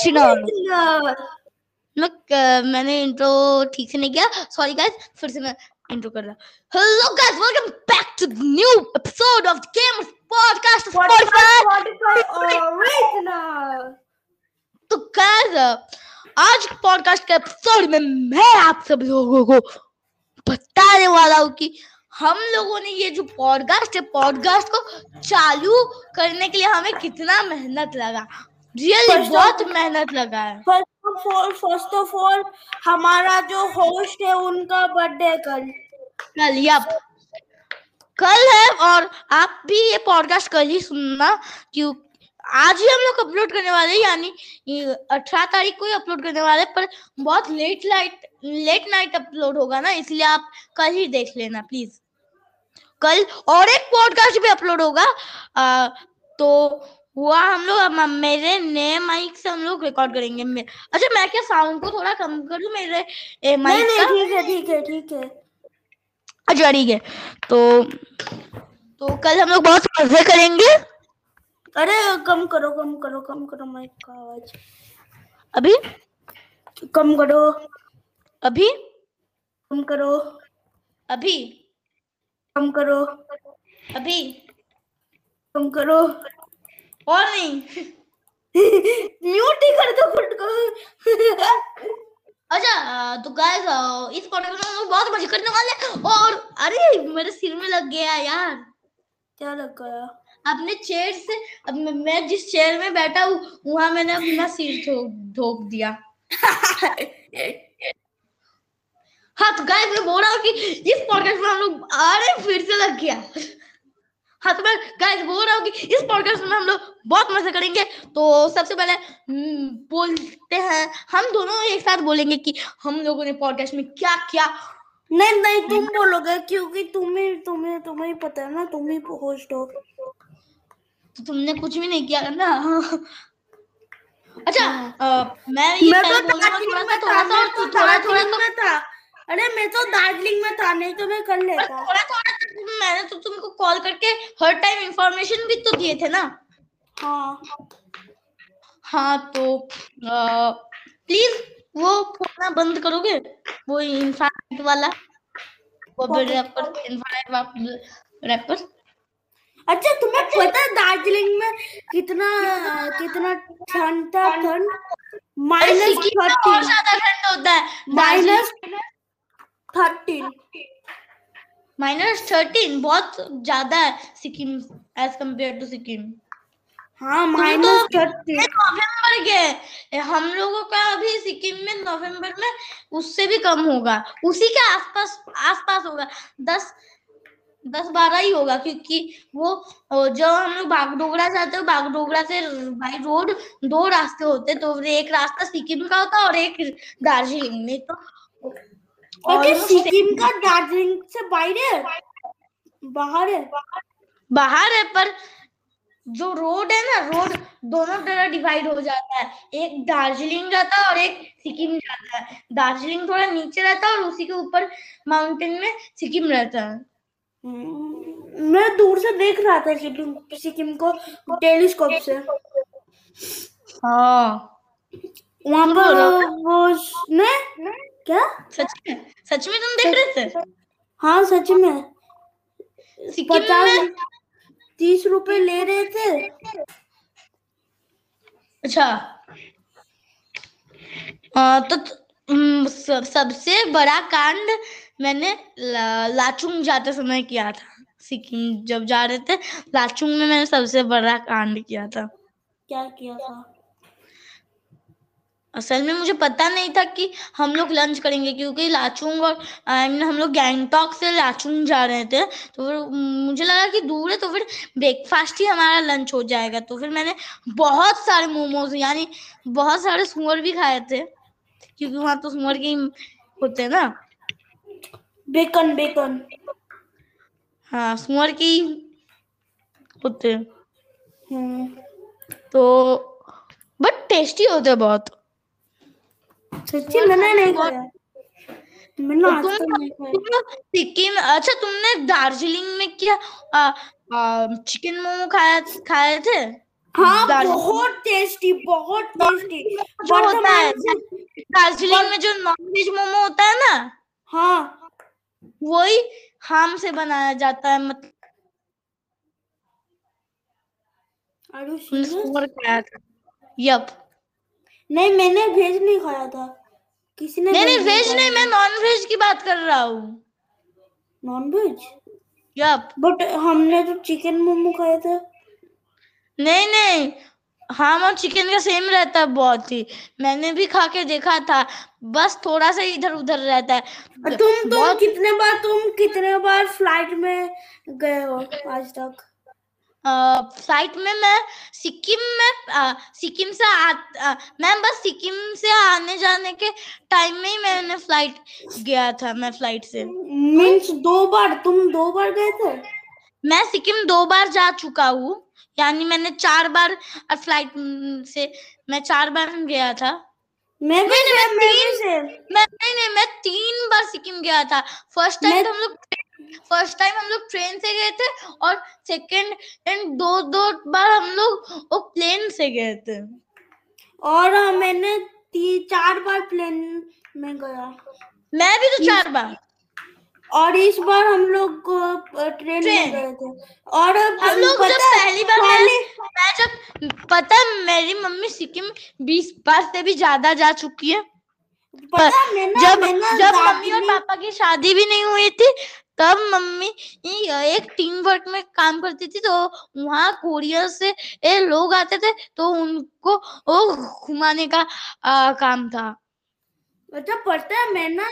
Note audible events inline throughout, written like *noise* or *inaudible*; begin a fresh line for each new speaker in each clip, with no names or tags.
Original
Original.
मैं मैंने intro ठीक से नहीं किया। सॉरी गाइस फिर से मैं इंट्रो कर रहा hello guys welcome back to new episode of the gamers podcast
Original.
तो गाइस आज पॉडकास्ट के एपिसोड में मैं आप सब लोगों को बताने वाला हूँ कि हम लोगों ने ये जो पॉडकास्ट है पॉडकास्ट को चालू करने के लिए हमें कितना मेहनत लगा। रियली बहुत मेहनत लगा है।
First of all first of all हमारा जो होस्ट है उनका बर्थडे कल।
कल यप। कल है और आप भी ये पॉडकास्ट कल ही सुनना क्यों? आज ही हम लोग अपलोड करने वाले हैं यानी अठारह तारीख को ही अपलोड करने वाले पर बहुत late light late night upload होगा ना इसलिए आप कल ही देख लेना प्लीज़ कल और एक पॉडकास्ट भी अपलोड होगा आ, तो हुआ हम लोग मेरे नए माइक से हम लोग रिकॉर्ड करेंगे। अच्छा मैं क्या साउंड को थोड़ा कम कर दूँ मेरे
नहीं
माइक
नहीं
का?
ठीक है ठीक है ठीक है।
अच्छा ठीक है। तो तो कल हम लोग बहुत मज़े करेंगे।
अरे कम करो कम करो कम करो माइक का आवाज़।
अभी?
कम करो।
अभी?
कम करो।
अभी?
कम करो।
अभी?
कम करो।
और नहीं
म्यूट ही कर दो खुद को।
अच्छा तो गाइस इस पॉडकास्ट में बहुत मज़े करने वाले और अरे मेरे सिर में लग गया यार।
क्या लग गया?
अपने चेयर से अब मैं- जिस चेयर में बैठा हूँ वहाँ मैंने अपना सिर ठोक दिया। हाँ तो गाइस मैं बोल रहा हूँ कि इस पॉडकास्ट में हम लोग अरे फिर से लग गया। हाँ तो मैं गाइस बोल रहा हूँ कि इस पॉडकास्ट में हम लोग बहुत मज़े करेंगे। तो सबसे पहले हम्म, बोलते हैं हम दोनों एक साथ बोलेंगे कि हम लोगों ने पॉडकास्ट में क्या क्या।
नहीं नहीं तुम बोलोगे क्योंकि तुम्हें तुम्हें तुम्हें ही पता है ना तुम ही होस्ट हो।
तो तुमने कुछ भी नहीं किया ना। अच्छा अ, मैं ये
मैं तो दार्जिलिंग में था मैं तो दार्जिलिंग में था। अरे मैं तो दार्जिलिंग में था नहीं तो मैं कर लेता।
थोड़ा थोड़ा मैंने तो तुमको कॉल करके हर टाइम इंफॉर्मेशन भी तो दिए थे ना।
हाँ।
हाँ तो प्लीज़ वो खोलना बंद करोगे वो इन्फाइट वाला। वो रैपर इन्फाइट रैपर
अच्छा तुम्हें पता है दार्जिलिंग में कितना कितना ठंड था ठंड माइनस थर्टीन
ज़्यादा ठंड होता है।
माइनस थर्टीन
माइनस थर्टीन बहुत ज़्यादा है Sikkim as compared to Sikkim.
हाँ माइनस थर्टीन
नवंबर के हम लोगों का अभी सिक्किम में नवंबर में उससे भी कम होगा। उसी के आसपास आसपास होगा। दस दस बारह ही होगा क्योंकि वो जब हम लोग बागडोगरा जाते हो बागडोगरा से बाई रोड दो रास्ते होते तो एक रास्ता सिक्किम का होता और एक दार्जिलिंग। में तो
का दार्जिलिंग से बाहर है। बाहर है।
बाहर है पर जो रोड है ना रोड दोनों तरह डिवाइड हो जाता है। एक दार्जिलिंग जाता है और एक सिक्किम जाता है। दार्जिलिंग थोड़ा नीचे रहता है और उसी के ऊपर माउंटेन में सिक्किम रहता है।
हम्म, मैं दूर से देख रहा था सिक्किम सिक्किम को टेलीस्कोप से।
हाँ।
वहाँ पर। वो ने क्या?
सच में? सच में तुम देख रहे थे?
हाँ सच में। पचास तीस रुपए ले रहे थे।
अच्छा। आ, तो त- सब- सबसे बड़ा कांड मैंने ला, लाचुंग जाते समय किया था। सिक्किम जब जा रहे थे लाचुंग में मैंने सबसे बड़ा कांड किया था।
क्या किया था?
असल में मुझे पता नहीं था कि हम लोग लंच करेंगे क्योंकि लाचुंग और आई मीन हम लोग गैंगटॉक से लाचुंग जा रहे थे तो फिर मुझे लगा कि दूर है तो फिर ब्रेकफास्ट ही हमारा लंच हो जाएगा। तो फिर मैंने बहुत सारे मोमोज यानी बहुत सारे सुअर भी खाए थे क्योंकि वहाँ तो सुअर के ही होते हैं ना।
बेकन बेकन
हाँ सुअर के ही होते हैं।
हम्म।
तो बट टेस्टी होते बहुत।
सच्ची मैंने नहीं खाया।
सिक्किम अच्छा तुमने दार्जिलिंग में क्या आ, आ, चिकन मोमो खाया खाए थे?
हाँ बहुत टेस्टी बहुत टेस्टी
जो होता है दार्जिलिंग में जो नॉन वेज मोमो होता है ना
हाँ।
वही हाम से बनाया जाता है मतलब यप
नहीं मैंने वेज नहीं खाया था। किसी ने
नहीं नहीं वेज नहीं मैं नॉन वेज की बात कर रहा हूँ।
नॉन वेज
यप
बट हमने तो चिकन मोमो खाया था।
नहीं नहीं। हाम और चिकन का सेम रहता है बहुत ही। मैंने भी खा के देखा था। बस थोड़ा सा इधर उधर रहता है।
तुम तुम
बहुत
कितने बार तुम कितने बार फ़्लाइट में गए हो आज तक?
फ़्लाइट में मैं सिक्किम में सिक्किम से आ, अ, मैं बस सिक्किम से आने जाने के टाइम में ही मैंने फ़्लाइट गया था मैं फ़्लाइट से।
मीन्स दो बार तुम दो बार गए थे?
मैं सिक्किम दो बार जा चुका हूँ यानी मैंने चार बार फ़्लाइट से मैं चार बार गया था।
मैं भी
नहीं, नहीं, मैं
मैं भी
तीन- मैं नहीं नहीं मैं तीन बार सिक्किम गया था। फ़र्स्ट टाइम तो हम लोग फ़र्स्ट टाइम हम लोग ट्रेन से गए थे और सेकंड एंड दो दो बार हम लोग वो प्लेन से गए थे।
और मैंने तीन चार बार प्लेन में गया।
मैं भी तो चार बार।
और इस बार हम लोग अ, ट्रेन में गए थे। और
हम लोग जब पहली बार
पहले
मैं, मैं जब पता मेरी मम्मी सिक्किम बीस बार से भी ज़्यादा जा चुकी है।
पता है, मैं
जब
मैं ना
जब मम्मी और पापा की शादी भी नहीं हुई थी तब मम्मी एक टीम वर्क में काम करती थी तो वहाँ कोरिया से ये लोग आते थे तो उनको वो घुमाने का आ, काम था।
अच्छा पता है मैं ना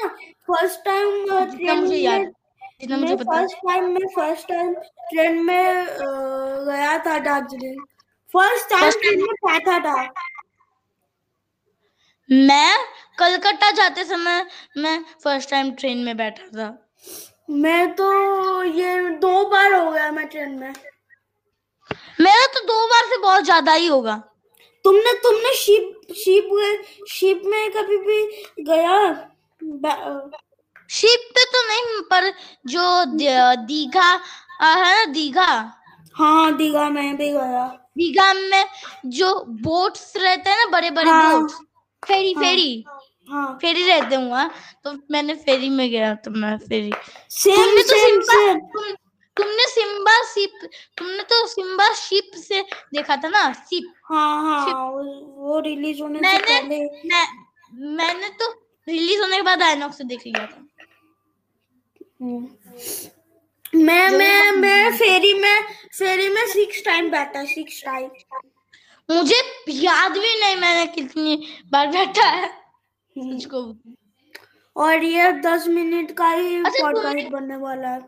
फ़र्स्ट टाइम ट्रेन में मैं
मुझे पता है
फ़र्स्ट टाइम मैं फ़र्स्ट टाइम ट्रेन में गया था दार्जिलिंग। फ़र्स्ट टाइम ट्रेन में बैठा था
मैं कलकत्ता जाते समय मैं फ़र्स्ट टाइम ट्रेन में बैठा था।
मैं तो ये दो बार हो गया मैं ट्रेन में।
मेरा तो दो बार से बहुत ज़्यादा ही होगा।
तुमने तुमने शिप शिप शिप में कभी भी गया?
शिप पे तो नहीं पर जो दीघा है ना दीघा?
हाँ दीघा में भी गया।
दीघा में जो बोट्स रहते हैं ना बड़े बड़े
हाँ।
बोट्स फेरी
हाँ।
फेरी
हाँ।
फेरी रहते हैं वहाँ तो मैंने फेरी में गया तो मैं फेरी
सेम
तुमने तो
सेम
सिम्बा
सेम
तुम, तुमने सिम्बा शिप तुमने तो सिम्बा शिप से देखा था ना? शिप
हाँ हाँ
शिप-
वो- रिलीज़ होने से पहले।
मैं मैंने तो रिलीज़ होने के बाद आइनॉक्स से देख लिया था।
हम्म। मैं मैं मैं फेरी में फेरी में सिक्स टाइम बैठा सिक्स टाइम
मुझे याद भी नहीं मैंने कितनी बार बैठा है। मुझको
और ये दस मिनट का ही
अच्छा,
पॉडकास्ट बनने वाला है।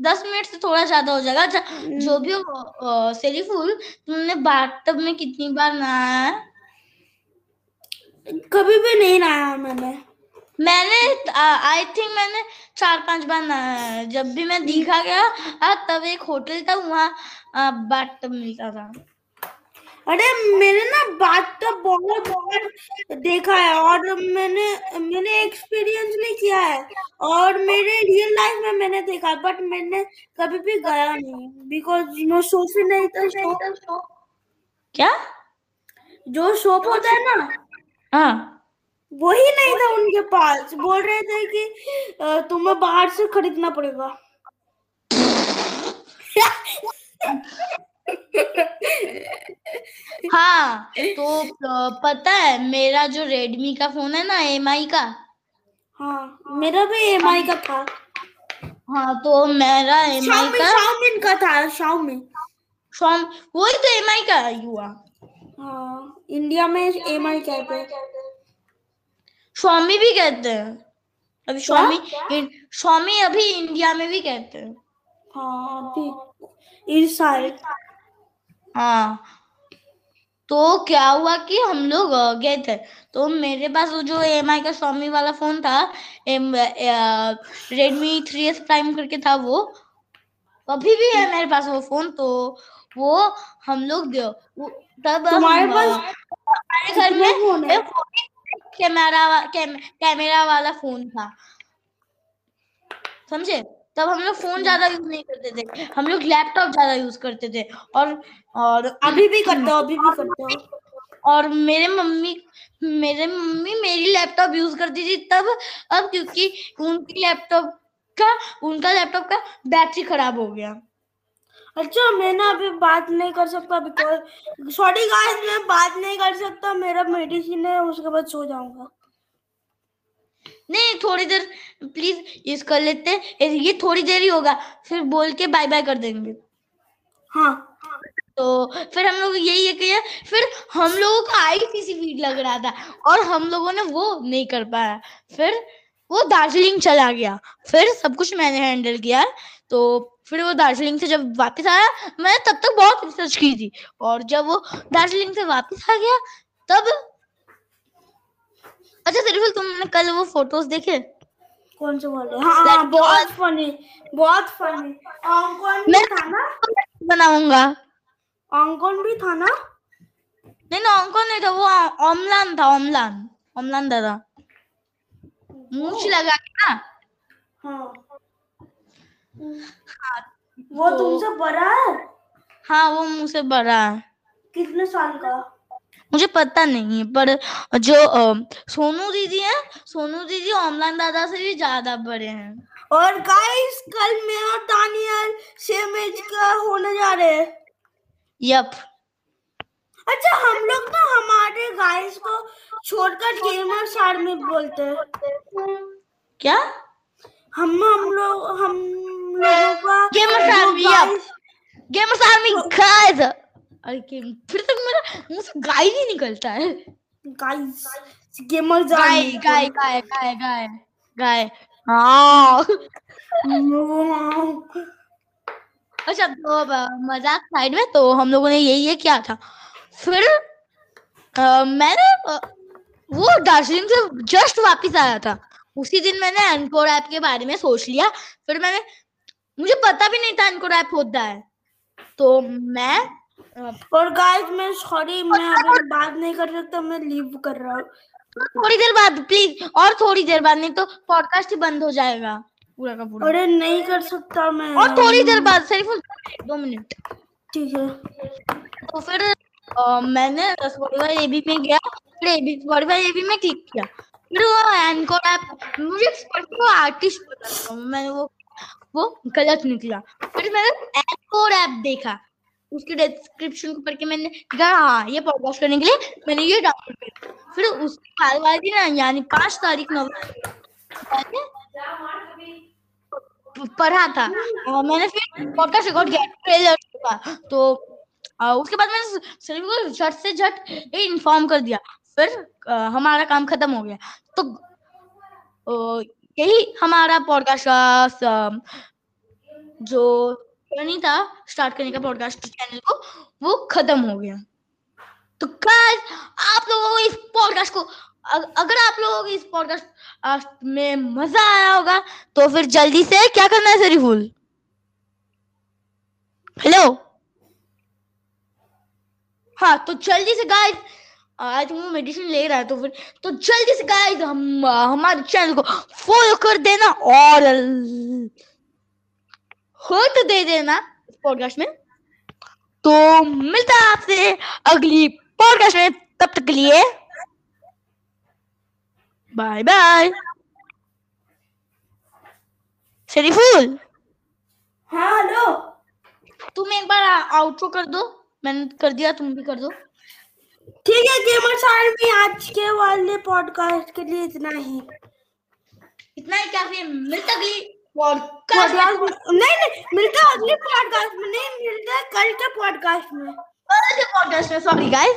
दस मिनट से थोड़ा ज़्यादा हो जाएगा। अच्छा जो भी हो सेरीफुल तुमने बाथटब में कितनी बार नहाया है?
कभी भी नहीं नहाया मैंने।
मैंने आई थिंक मैंने चार पाँच बार नहाया जब भी मैं दीघा गया आ, तब एक होटल था वहाँ बाथटब मिलता था।
अरे मेरे ना तो बार देखा है और मैंने मैंने एक्सपीरियंस भी किया है। और मेरे रियल लाइफ में मैंने देखा बट मैंने कभी भी गया नहीं। बिकॉज़ नो सोफ ही नहीं था शो
क्या?
जो शॉप होता है ना
हाँ।
वही नहीं था उनके पास। बोल रहे थे कि तुम्हें बाहर से खरीदना पड़ेगा। *laughs*
हाँ तो पता है मेरा जो रेडमी का फ़ोन है ना एम का?
हाँ मेरा भी एम का था।
हाँ तो मेरा एम
शाओमी
का
शाओमी का था शाओमी
फ्रॉम वही तो एम का हुआ।
हाँ इंडिया में एम आई कहते हैं।
स्वामी भी कहते हैं। अभी स्वामी स्वामी अभी इंडिया में भी कहते हैं।
हाँ अभी इस साल
हाँ तो क्या हुआ कि हम लोग गए थे। तो मेरे पास वो जो एम आई का स्वामी वाला फ़ोन था um Redmi three S prime करके था वो अभी भी है मेरे पास वो फ़ोन तो वो हम लोग तब
तुम्हारे
हम,
पास
हमारे घर में कैमरा कैमरा वाला फ़ोन था। समझे? तब हम लोग फ़ोन ज़्यादा यूज़ नहीं करते थे। हम लोग लैपटॉप ज़्यादा यूज़ करते थे। और और
अभी भी करते हो अभी भी करते हो।
और मेरे मम्मी मेरे मम्मी मेरी लैपटॉप यूज़ करती थी तब अब क्योंकि उनकी लैपटॉप का उनका लैपटॉप का बैटरी खराब हो गया।
अच्छा मैं ना अभी बात नहीं कर सकता बिकॉज़ सॉरी गाइस मैं बात नहीं कर सकता मेरा मेडिसिन है उसके बाद सो जाऊँगा।
थोड़ी देर प्लीज़ यूज़ कर लेते हैं। ये थोड़ी देर ही होगा फिर बोल के बाय बाय कर देंगे।
हाँ।
तो फिर हम लोग यही है कि फिर हम लोगों का आईसीसी फ़ीड लग रहा था और हम लोगों ने वो नहीं कर पाया। फिर वो दार्जिलिंग चला गया। फिर सब कुछ मैंने हैंडल किया। तो फिर वो दार्जिलिंग से जब वापस आया मैंने तब तक बहुत रिसर्च की थी। और जब वो दार्जिलिंग से वापस आ गया तब तुमने कल वो फ़ोटोज़ देखे?
कौन से वाले? हाँ हाँ बहुत फनी बहुत फनी अंकन भी था ना?
बनाऊँगा।
अंकन भी था ना?
नहीं ना अंकल नहीं था वो अमलान था अमलान अमलान दादा। मूछ लगा के ना?
हाँ।
हाँ
वो
तो-
तुमसे बड़ा है?
हाँ वो मुझसे बड़ा है।
कितने साल का?
मुझे पता नहीं है पर जो सोनू दीदी है सोनू दीदी अमलान दादा से भी ज़्यादा बड़े हैं।
और गाइस कल मैं और दानियल सेम एज का होने जा रहे हैं।
यप
अच्छा हम लोग ना हमारे गाइस को छोड़कर गेमर गेमर्स आर्मी बोलते हैं।
क्या?
हम हम लोग हम लोगों का
Gamers
जो
Army, yep.
guys-
gamers army guys अरे फिर तक मेरा मुँह से गाय ही निकलता है।
गाइस गेमर्स
गाय गाय गाय गाय गाय गाय। हाँ। अच्छा तो अब, मज़ाक साइड में तो हम लोगों ने यही ये किया था। फिर अ, मैंने वो दार्जिलिंग से जस्ट वापस आया था। उसी दिन मैंने एनकोर ऐप के बारे में सोच लिया। फिर मैंने मुझे पता भी नहीं था एनकोर ऐप होता है। तो मैं
और गाइस मैं सॉरी मैं अभी बात नहीं कर सकता मैं लीव कर रहा हूँ।
थोड़ी देर बाद प्लीज़ और थोड़ी देर बाद नहीं तो पॉडकास्ट ही बंद हो जाएगा। पूरा का पूरा।
अरे नहीं कर सकता मैं।
और थोड़ी देर बाद सिर्फ़ दो मिनट
ठीक है।
तो फिर अ, मैंने स्पॉटिफाई एबी में गया फिर एबी स्पॉटिफाई एबी में क्लिक किया। फिर वो एनकोर ऐप मुझे स्पॉटिफाई आर्टिस्ट पता था मैंने वो वो गलत निकला। फिर मैंने एनकोर ऐप देखा। उसके डिस्क्रिप्शन को पढ़ के मैंने हाँ ये पॉडकास्ट करने के लिए मैंने ये डाउनलोड किया। फिर उसके बाद वाले ना यानी पाँच तारीख नवंबर पढ़ा था। और मैंने फिर पॉडकास्ट रिकॉर्ड किया ट्रेलर का। तो अ, उसके बाद मैंने सलीम को झट से झट ये इन्फॉर्म कर दिया। फिर अ, हमारा काम खत्म हो गया। तो यही हमारा पॉडकास्ट का जो जर्नी था स्टार्ट करने का पॉडकास्ट चैनल को, वो खत्म हो गया। तो गाइस आप लोगों को इस पॉडकास्ट को अगर आप लोगों को इस पॉडकास्ट में मज़ा आया होगा तो फिर जल्दी से क्या करना है सरीफुल? हेलो हाँ तो जल्दी से गाइस आज वो मेडिसिन ले रहा है तो फिर तो जल्दी से गाइस हम, हमारे चैनल को फॉलो कर देना और हर्ट दे देना इस पॉडकास्ट में। तो मिलता है आपसे अगली पॉडकास्ट में। तब तक के लिए बाय बाय शरीफुल
हाँ हेलो
तुम एक बार आउटरो कर दो। मैंने कर दिया तुम भी कर दो।
ठीक है गेमर्स आर्मी आज के वाले पॉडकास्ट के लिए इतना ही।
इतना ही काफ़ी है मिलता अगली पॉडकास्ट
नहीं नहीं मिलता अगले पॉडकास्ट में। नहीं मिलता कल के पॉडकास्ट में।
के पॉडकास्ट में सॉरी गाइस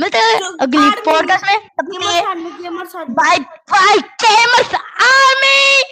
मिलते हैं अगली पॉडकास्ट में। तब के लिए बाय बाय गेमर्स आर्मी